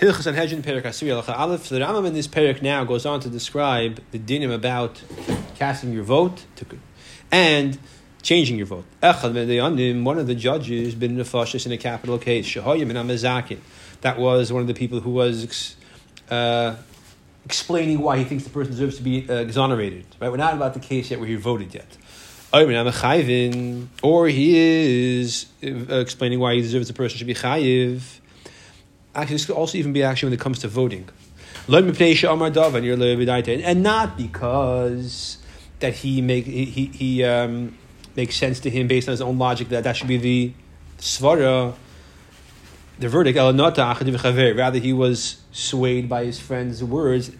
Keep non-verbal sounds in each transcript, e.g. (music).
Hilchas Sanhedrin Perik Asiri Halacha Aleph. The Rambam in this Perik now goes on to describe the dinim about casting your vote to, and changing your vote. One of the judges, been nefashis in a capital case. Shahoyim and Amazakin. That was one of the people who was uh, explaining why he thinks the person deserves to be uh, exonerated. Right? We're not about the case yet where he voted yet. Or he is uh, explaining why he deserves the person should be chayiv. Actually, this could also even be actually when it comes to voting. And not because that he make he, he, um, makes sense to him based on his own logic that that should be the svara, the verdict. Rather, he was swayed by his friend's words,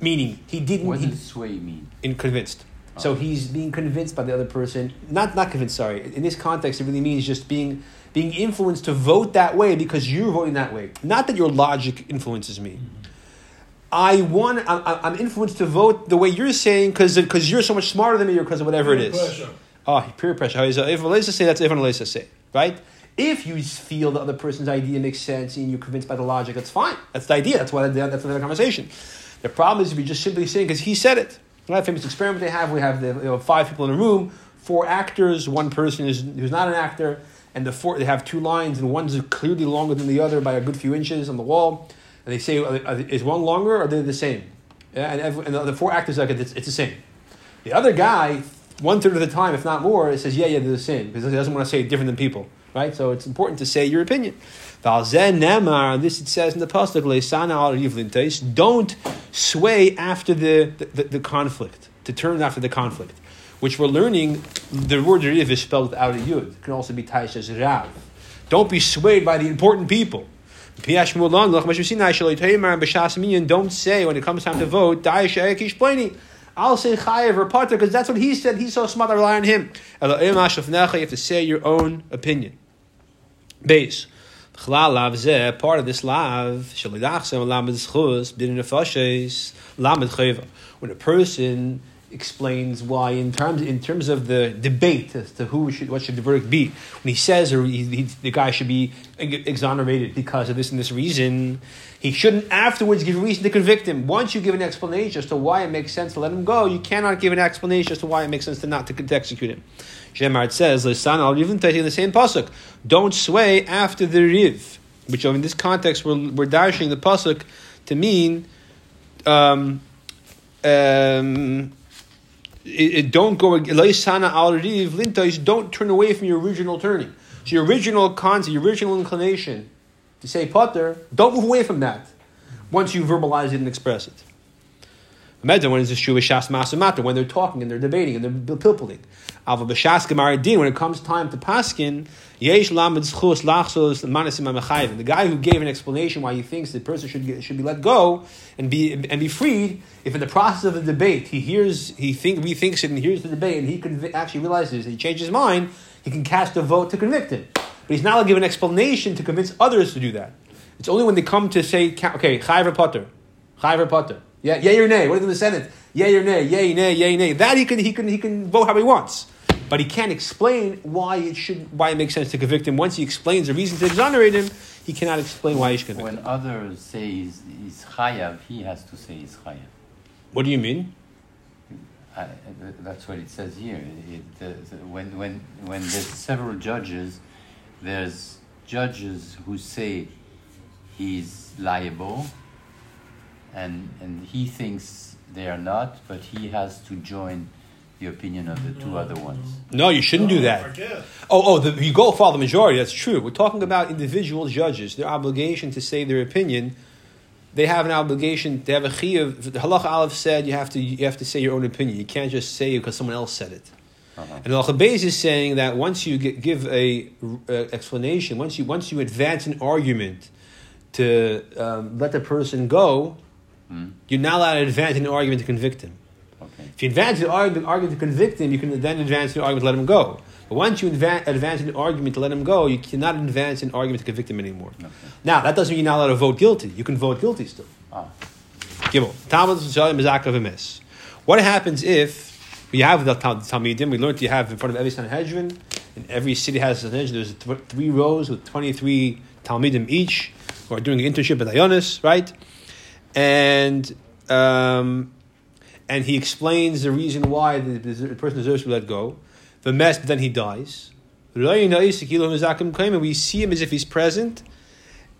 meaning he didn't. What does sway mean? in convinced. So he's being convinced by the other person. Not not convinced. Sorry. In this context, it really means just being being influenced to vote that way because you're voting that way. Not that your logic influences me. I want. I'm, influenced to vote the way you're saying because you're so much smarter than me or because of whatever it is. Pressure. Oh, peer pressure. If Elisa say that's if Elisa say right. If you feel the other person's idea makes sense and you're convinced by the logic, that's fine. That's the idea. That's why that's another conversation. The problem is if you're just simply saying because he said it. Right? Famous experiment they have. We have the, you know, five people in a room, four actors, one person is who's not an actor, and the four they have two lines, and one's clearly longer than the other by a good few inches on the wall. And they say, is one longer or are they the same? Yeah, and, every, and the, the four actors like it's, it's the same. The other guy, one third of the time, if not more, it says, yeah, yeah, they're the same because he doesn't want to say different than people, right? So it's important to say your opinion. Nemar, this it says in the pasuk, don't sway after the, the, the conflict, to turn after the conflict, which we're learning. The word riv is spelled without a yud. It can also be taish as rav. Don't be swayed by the important people. Don't say when it comes time to vote, I'll say chayev or pater because that's what he said. He's so smart. I rely on him. You have to say your own opinion. Base. Part of this lav, when a person explains why, in terms in terms of the debate as to who should what should the verdict be, when he says or he, he, the guy should be exonerated because of this and this reason, he shouldn't afterwards give a reason to convict him. Once you give an explanation as to why it makes sense to let him go, you cannot give an explanation as to why it makes sense to not to, to execute him. Shemar says, "Lisan al in the same pasuk. Don't sway after the riv." Which in this context, we're we're dashing the pasuk to mean, um, um, it, it don't go Lisan al riv. Don't turn away from your original turning. So your original concept, your original inclination to say putter, don't move away from that. Once you verbalize it and express it. Imagine when it's a shuva shas masamata, when they're talking and they're debating and they're pilpulling. Ava b'shas gemaradin, when it comes time to paskin, yesh lamed schus lachsos manasim amachayim. The guy who gave an explanation why he thinks the person should get, should be let go and be and be freed. If in the process of the debate he hears he think rethinks it and hears the debate and he convi- actually realizes he changed his mind, he can cast a vote to convict him. But he's not allowed to give an explanation to convince others to do that. It's only when they come to say, okay, chayver potter, chayver potter. Yeah, yay or nay. What is in the Senate? Yay or nay? Yay, nay, yay, nay. That he can he can he can vote how he wants, but he can't explain why it should why it makes sense to convict him. Once he explains the reason to exonerate him, he cannot explain why he should convict When him. others say he's, he's chayav, he has to say he's chayav. What do you mean? I, that's what it says here. It, uh, when, when, when there's several judges, there's judges who say he's liable, and, and he thinks they are not, but he has to join the opinion of the two other ones. No, you shouldn't do that. Oh, oh, the, you go follow the majority. That's true. We're talking about individual judges. Their obligation to say their opinion. They have an obligation. They have a chiyuv. The halacha aleph said you have to you have to say your own opinion. You can't just say it because someone else said it. Uh-huh. And halacha beis is saying that once you gi- give a, uh explanation, once you once you advance an argument to um, let the person go, Hmm? you're not allowed to advance an argument to convict him. Okay. If you advance an argument, argument to convict him, you can then advance an argument to let him go. But once you advance, advance an argument to let him go, you cannot advance an argument to convict him anymore. Okay. Now, that doesn't mean you're not allowed to vote guilty. You can vote guilty still. Ah. Gimel. Talmud Shalom Mizakav Emes. What happens if we have the Tal- Talmidim? We learned you have in front of every Sanhedrin, and every city has a Sanhedrin. There's th- three rows with 23 Talmidim each. who are doing an internship at Ionis, right? And um, and he explains the reason why the, the person deserves to be let go. The mess, then he dies. We see him as if he's present,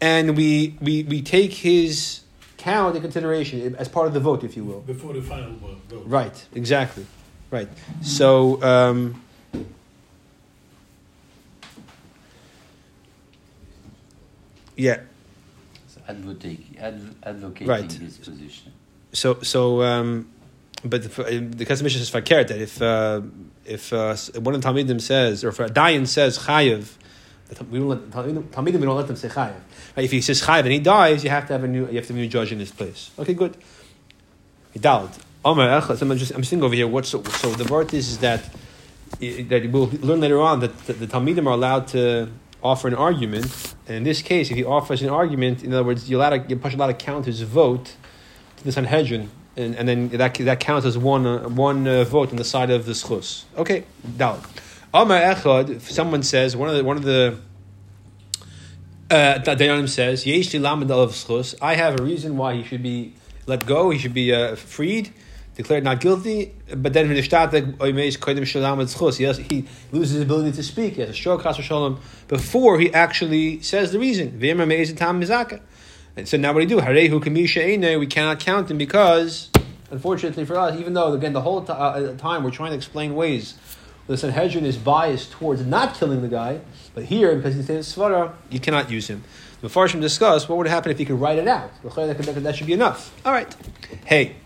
and we we, we take his count into consideration as part of the vote, if you will. Before the final vote. vote. Right, exactly. Right. So, um, yeah. Advocating, adv- advocating Right. his position. So, so, um, but the, the Mishnah is fakir that if uh, if uh, one of the Talmidim says, or if a Dayan says chayiv, we don't let Talmidim, we don't let them say chayiv. Right? If he says chayiv and he dies, you have to have a new you have to have a new judge in his place. Okay, good. He died. Omar Echad. So I'm just I'm just sitting over here. What's so, so the word is, is that that we'll learn later on that the, the Talmidim are allowed to offer an argument, and in this case, if he offers an argument, in other words, you're allowed to you push a lot of counters vote to the Sanhedrin, and, and then that that counts as one uh, one uh, vote on the side of the schus. Okay, down. Amar Echad. Someone says one of the one of the uh, Dayanim says lamed. I have a reason why he should be let go. He should be uh, freed, declared not guilty. But then when the shtatek oimeis kodim shalamed schus, yes, he loses his ability to speak. He has a stroke, chas v'shalom, before he actually says the reason. V'yemar meiz tam mizaka. And so now what do you do? Harehu kamisha. We cannot count him because, unfortunately for us, even though again the whole t- uh, time we're trying to explain ways the Sanhedrin is biased towards not killing the guy, but here because he's in svara, you cannot use him. The Farshim discuss what would happen if he could write it out. That should be enough. All right. Hey,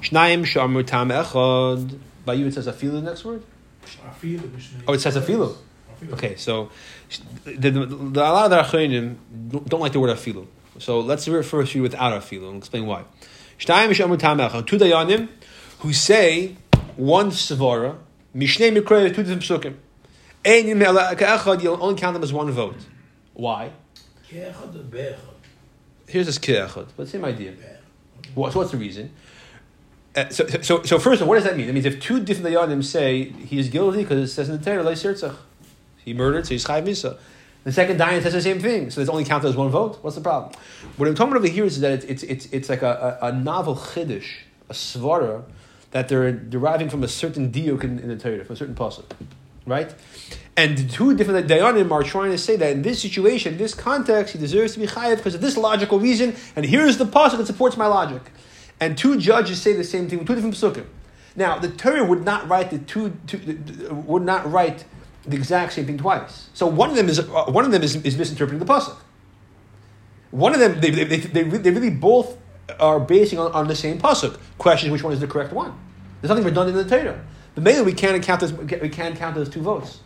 Shnayim shamru tam echad. By you it says afilu the next word. Oh, it says afilu. Okay, so the, the, the, a lot of the Achronim don't like the word afilu. So let's refer to you without afilu and explain why. Shnayim shamru tam echad. Two dayanim who say one svara, mishnei mikrei, two different psukim. Ein you'll only count them as one vote. Why? Ke'echad? Here's this ki'echad, but same idea. What, so what's the reason? Uh, so, so, so first of all, what does that mean? That means if two different dayanim say he is guilty because it says in the Torah, he murdered, so he's chayv misa. The second dayan says the same thing, so it's only counted as one vote. What's the problem? What I'm talking about over here is that it's it's it's, it's like a, a, a novel chiddush, a svara that they're deriving from a certain diuk in, in the Torah, from a certain pasuk, right? And the two different dayanim are trying to say that in this situation, in this context, he deserves to be chayiv because of this logical reason, and here's the pasuk that supports my logic. And two judges say the same thing with two different psukim. Now, the Torah would not write the two, two would not write the exact same thing twice. So one of them is uh, one of them is, is misinterpreting the pasuk. One of them they, they, they, they, really both are basing on, on the same pasuk. Question which one is the correct one. There's nothing redundant in the Torah. But mainly we can't count those we can't count those two votes.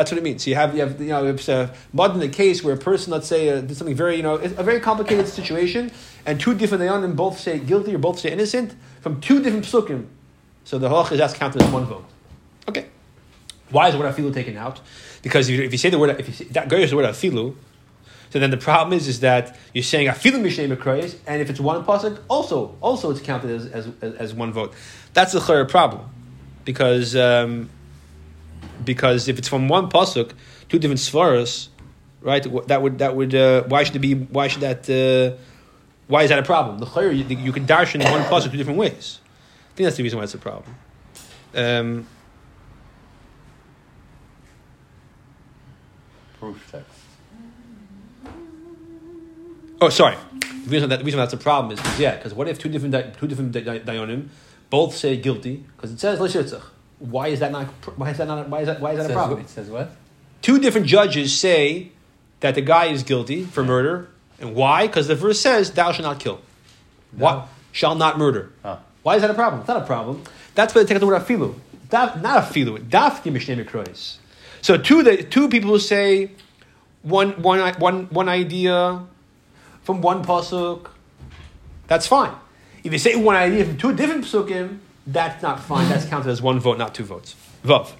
That's what it means. So you have you have you know it's a the case where a person let's say uh, did something very you know a very complicated situation and two different dayanim both say guilty or both say innocent from two different psukim. So the halach is that's counted as one vote. Okay. Why is the word afilu taken out? Because if you, if you say the word if you that goes the word afilu, so then the problem is is that you're saying afilu mishnei mekreis, and if it's one pasuk, also also it's counted as as, as, one vote. That's the third problem, because. Um, because if it's from one pasuk, two different svaras, right? That would that would uh, why should it be? Why should that? Uh, why is that a problem? The chayr you, you can darshan one pasuk two different ways. I think that's the reason why it's a problem. Um, Proof text. oh, sorry. The reason that the reason that's a problem is yeah, because what if two different di- two different di- di- dayanim both say guilty because it says l'shirtzach. Why is that not? Why is that not? Why is that? Why is that a problem? it says what? two different judges say that the guy is guilty for murder. And why? Because the verse says, Thou shalt not kill. What? Shall not murder. Ah. Why is that a problem? It's not a problem. That's why they take out the word afilu. Daf, not afilu. Daf mishnei mikrois. So two, the, two people who say one, one, one, one idea from one pasuk, that's fine. If you say one idea from two different pasukim, that's not fine. That's counted as one vote, not two votes. Vav.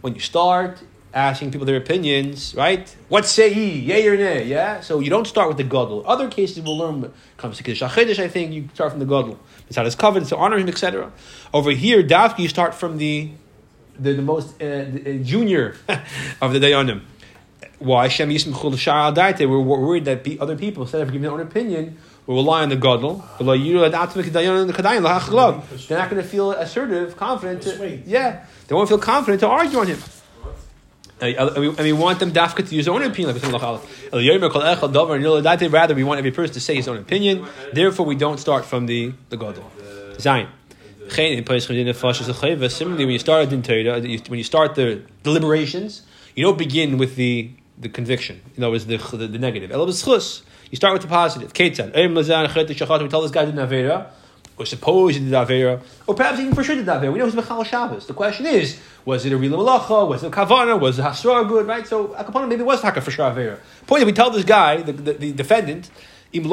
When you start asking people their opinions, right? What say ye, yay or nay? Yeah. So you don't start with the gadol. Other cases we'll learn comes to Kiddush I think you start from the gadol. It's not as covered, to honor him, etc. Over here, dafki, you start from the the, the most uh, the, uh, junior (laughs) of the Dayanim. Why? Shem Yismechul Sha'al Daite. We're we're worried that other people, instead of giving their own opinion, will rely on the Gadol. They're not going to feel assertive, confident. To, yeah, they won't feel confident to argue on him. And we, and we want them dafka to use their own opinion. Like we said in Lachal. El yomer kol echad davar nilo date. Rather, we want every person to say his own opinion. Therefore, we don't start from the the gadol. Zayin. Geen in place in the fashes of chayva. Similarly, when you start in Torah, you- when you start the deliberations, you don't begin with the the conviction. In other words, the the, the negative. El b'schus. You start with the positive. Shachat. We tell this guy did avera, or suppose he did avera, or perhaps even for sure did avera. We know he's mechal Shabbos. The question is, was it a real malacha? Was it a kavana? Was it hasra good? Right. So akaponim maybe was taka for sure. Point is, we tell this guy, the, the, the defendant. If you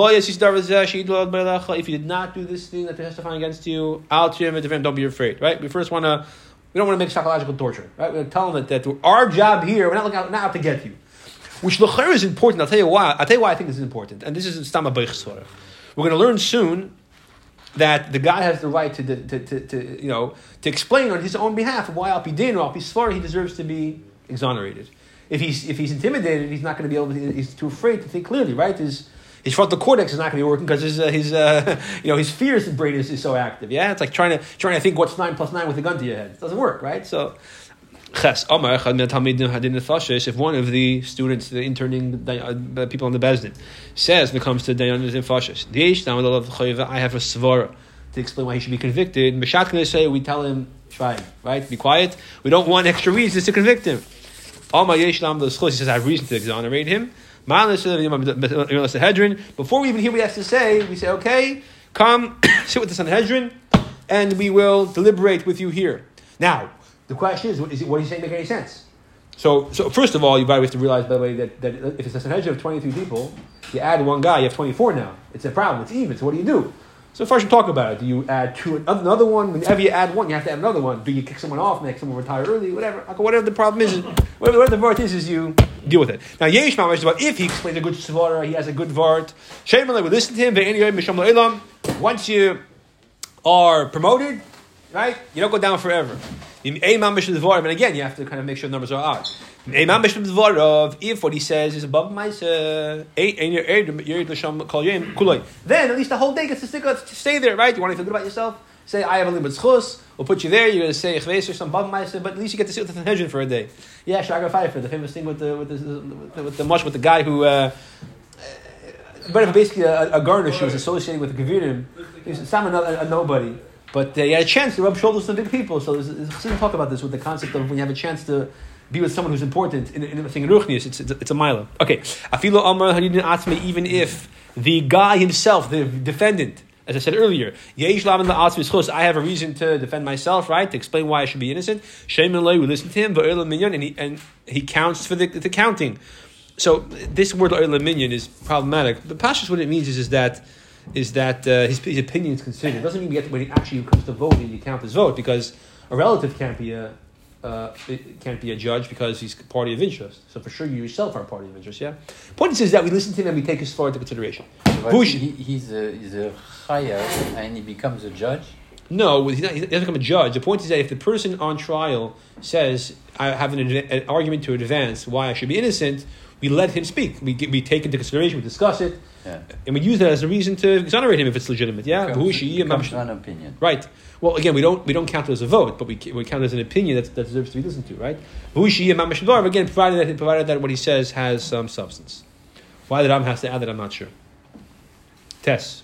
did not do this thing that they're testifying against you, don't be afraid. Right. We first want to. We don't want to make psychological torture. Right. We're telling them that, that our job here. We're not looking out, not out to get you. Which l'chayr is important. I'll tell you why. I'll tell you why I think this is important. And this is stama beichsora. We're going to learn soon that the guy has the right to, to, to, to, you know to explain on his own behalf why al din or al svara he deserves to be exonerated. If he's if he's intimidated, he's not going to be able to. He's too afraid to think clearly. Right? His his frontal cortex is not going to be working because his uh, his uh, (laughs) you know his fears brain is, is so active. Yeah, it's like trying to trying to think what's nine plus nine with a gun to your head. It doesn't work. Right? So. Ches. If one of the students, the interning uh, people on the Bezdin, says when it comes to Dayan Nefashes, Deish Tamid Olav Chayva, I have a svara to explain why he should be convicted. Meshat can say we tell him Shvai, right? Be quiet. We don't want extra reasons to convict him. Amar Yesh Lam He says I have reason to exonerate him. Before we even hear what he has to say, we say, okay, come (coughs) sit with the Sanhedrin, and we will deliberate with you here. Now, the question is, what he's saying make any sense? So, so first of all, you probably have to realize, by the way, that, that if it's a Sanhedrin of 23 people, you add one guy, you have 24 now. It's a problem. It's even. So what do you do? So first, you talk about it. Do you add two, another one? Whenever you add one, you have to add another one. Do you kick someone off, make someone retire early, whatever? Whatever the problem is, whatever, whatever the vart is, is you deal with it. Now, Yesh Mamash is about if he explains a good svara, he has a good vart. Shemale, we listen to him. Le'elam. Once you are promoted, right, you don't go down forever. And again, you have to kind of make sure the numbers are odd. If what he says is above my then at least the whole day gets to stay there, right? You want to feel good about yourself? Say I have a bit schus. We'll put you there. You're going to say chves or some above my but at least you get to sit with the Sanhedrin for a day. Yeah, Shagar Pfeiffer, the famous thing with the with the with the, mush with the guy who. Uh, but basically a, a garnish who was associated with the Gavirim, he was some a, a nobody. But he had a chance to rub shoulders with big people. So there's, there's talk about this with the concept of when you have a chance to be with someone who's important in, in, a thing in Ruchnius, it's, it's, it's a mila. Okay. Afilo Amar Hadidin Atzme, even if the guy himself, the defendant, as I said earlier, I have a reason to defend myself, right? To explain why I should be innocent. Shem we listen to him, but and he, and he counts for the, the counting. So this word Minyan is problematic. But Pashas, what it means is, is that is that uh, his, his opinion is considered. It doesn't mean you get to, when he actually comes to voting, you count his vote because a relative can't be a uh, can't be a judge because he's party of interest. So for sure, you yourself are party of interest. Yeah. Point is that we listen to him and we take his story into consideration. Bush- he, he's a he's a chaya and he becomes a judge. No, he's not, he doesn't become a judge. The point is that if the person on trial says, "I have an, an argument to advance why I should be innocent," we let him speak. We, we take into consideration. We discuss it, Yeah. and we use that as a reason to exonerate him if it's legitimate. Yeah. Becomes Mamash- one opinion. Right. Well, again, we don't we don't count it as a vote, but we, we count it as an opinion that, that deserves to be listened to, right? Again, provided that provided that what he says has some substance. Why the Ram has to add that, I'm not sure. Tess.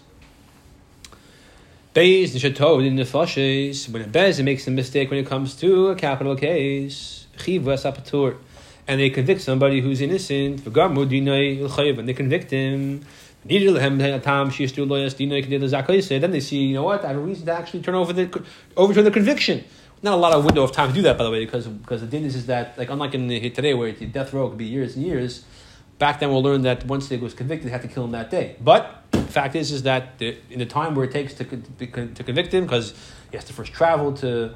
Bez nishatov in the fashes. When a bez makes a mistake when it comes to a capital case, chiv apatur, and they convict somebody who's innocent. and they convict him. Then they see, you know what? I have a reason to actually turn over the overturn the conviction. Not a lot of window of time to do that, by the way, because because the din is, is that like unlike in the, today where the death row could be years and years. Back then, we'll learn that once they was convicted, they had to kill him that day. But the fact is, is that the, in the time where it takes to to, to convict him, because he has to first travel to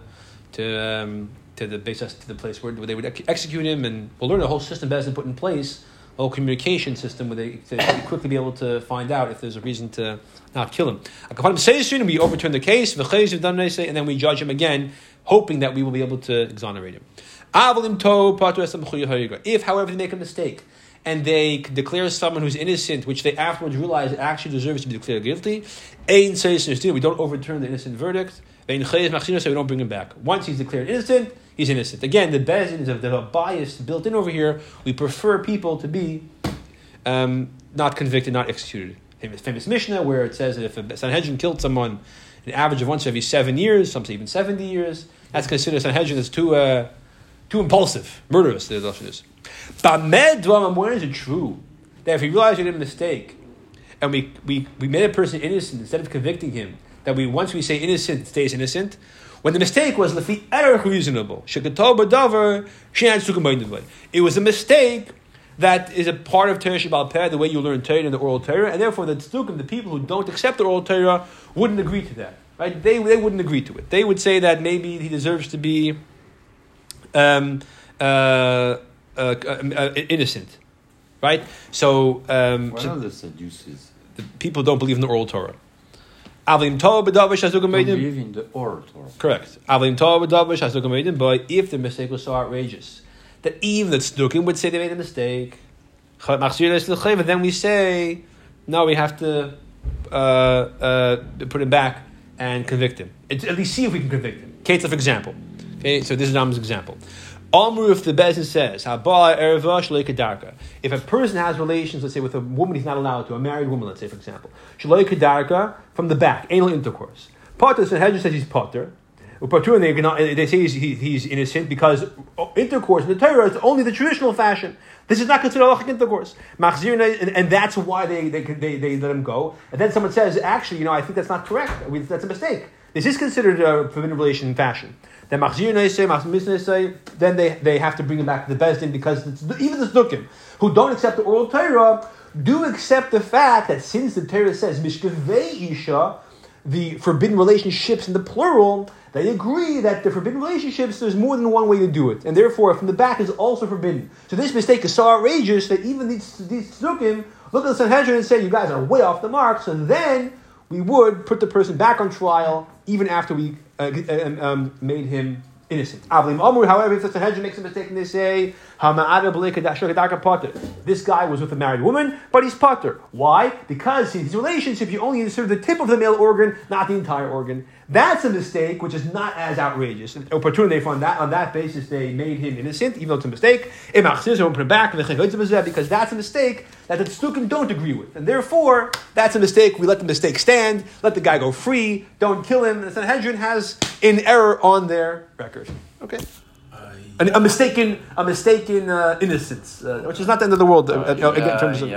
to um, to the to the place where, they would ex- execute him, and we'll learn the whole system that has been put in place. whole communication system where they to quickly be able to find out if there's a reason to not kill him. And we overturn the case, and then we judge him again, hoping that we will be able to exonerate him. If, however, they make a mistake and they declare someone who's innocent, which they afterwards realize actually deserves to be declared guilty, we don't overturn the innocent verdict. So we don't bring him back. Once he's declared innocent, he's innocent. Again, the bezin is of the bias built in over here. We prefer people to be um, not convicted, not executed. Famous, famous Mishnah where it says that if a Sanhedrin killed someone an average of once every seven years, some say even 70 years, that's considered Sanhedrin as too, uh, too impulsive, murderous, the notion is. When is it true that if we realize we did a mistake and we, we, we made a person innocent instead of convicting him, that we once we say innocent stays innocent, when the mistake was lefi erech reasonable, shekatol b'davar she'an sukum It was a mistake that is a part of Torah Shabbal Peh, the way you learn Torah in the oral Torah, and therefore the tzdukim, the people who don't accept the oral Torah, wouldn't agree to that. Right? They, they wouldn't agree to it. They would say that maybe he deserves to be um, uh, uh, uh, innocent. Right? So, um, What so are the Sadducees? the people don't believe in the oral Torah. Avlim Torah b'davar she'an sukum Don't believe in the oral Torah. Correct. Avlim Torah b'davar she'an sukum. But if the mistake was so outrageous that even the tzdukim would say they made a mistake, then we say, no, we have to uh, uh, put him back and convict him. At least see if we can convict him. Case of example. Okay, so this is Am's example. Amru, if the Bezin says, if a person has relations, let's say with a woman he's not allowed to, a married woman, let's say for example, from the back, anal intercourse. Potter Sanhedrin says he's potter. They, say he's, he- he's innocent because intercourse in the Torah is only the traditional fashion. This is not considered halachic intercourse. And, and that's why they, they, they, they let him go. And then someone says, actually, you know, I think that's not correct. That's a mistake. This is considered a forbidden relation in fashion. Then machzir neisei, then they, they have to bring him back to the Bezdin because even the Zdukim, who don't accept the oral Torah, do accept the fact that since the Torah says, mishkevei isha, the forbidden relationships in the plural, they agree that the forbidden relationships, there's more than one way to do it. And therefore, from the back is also forbidden. So this mistake is so outrageous that even these, these tzdukim look at the Sanhedrin and say, you guys are way off the mark. So then we would put the person back on trial even after we uh, um, um, made him innocent. Amr, however, if the Sanhedrin makes a mistake and they say, This guy was with a married woman, but he's potter. Why? Because in his relationship, you only insert the tip of the male organ, not the entire organ. That's a mistake, which is not as outrageous. They found that on that basis they made him innocent, even though oh, it's a mistake. Because that's a mistake that the Tzukim don't agree with. And therefore, that's a mistake. We let the mistake stand, let the guy go free, don't kill him. The Sanhedrin has an error on their record. Okay? A, a mistaken, a mistaken uh, innocence, uh, which is not the end of the world uh, uh, in terms of.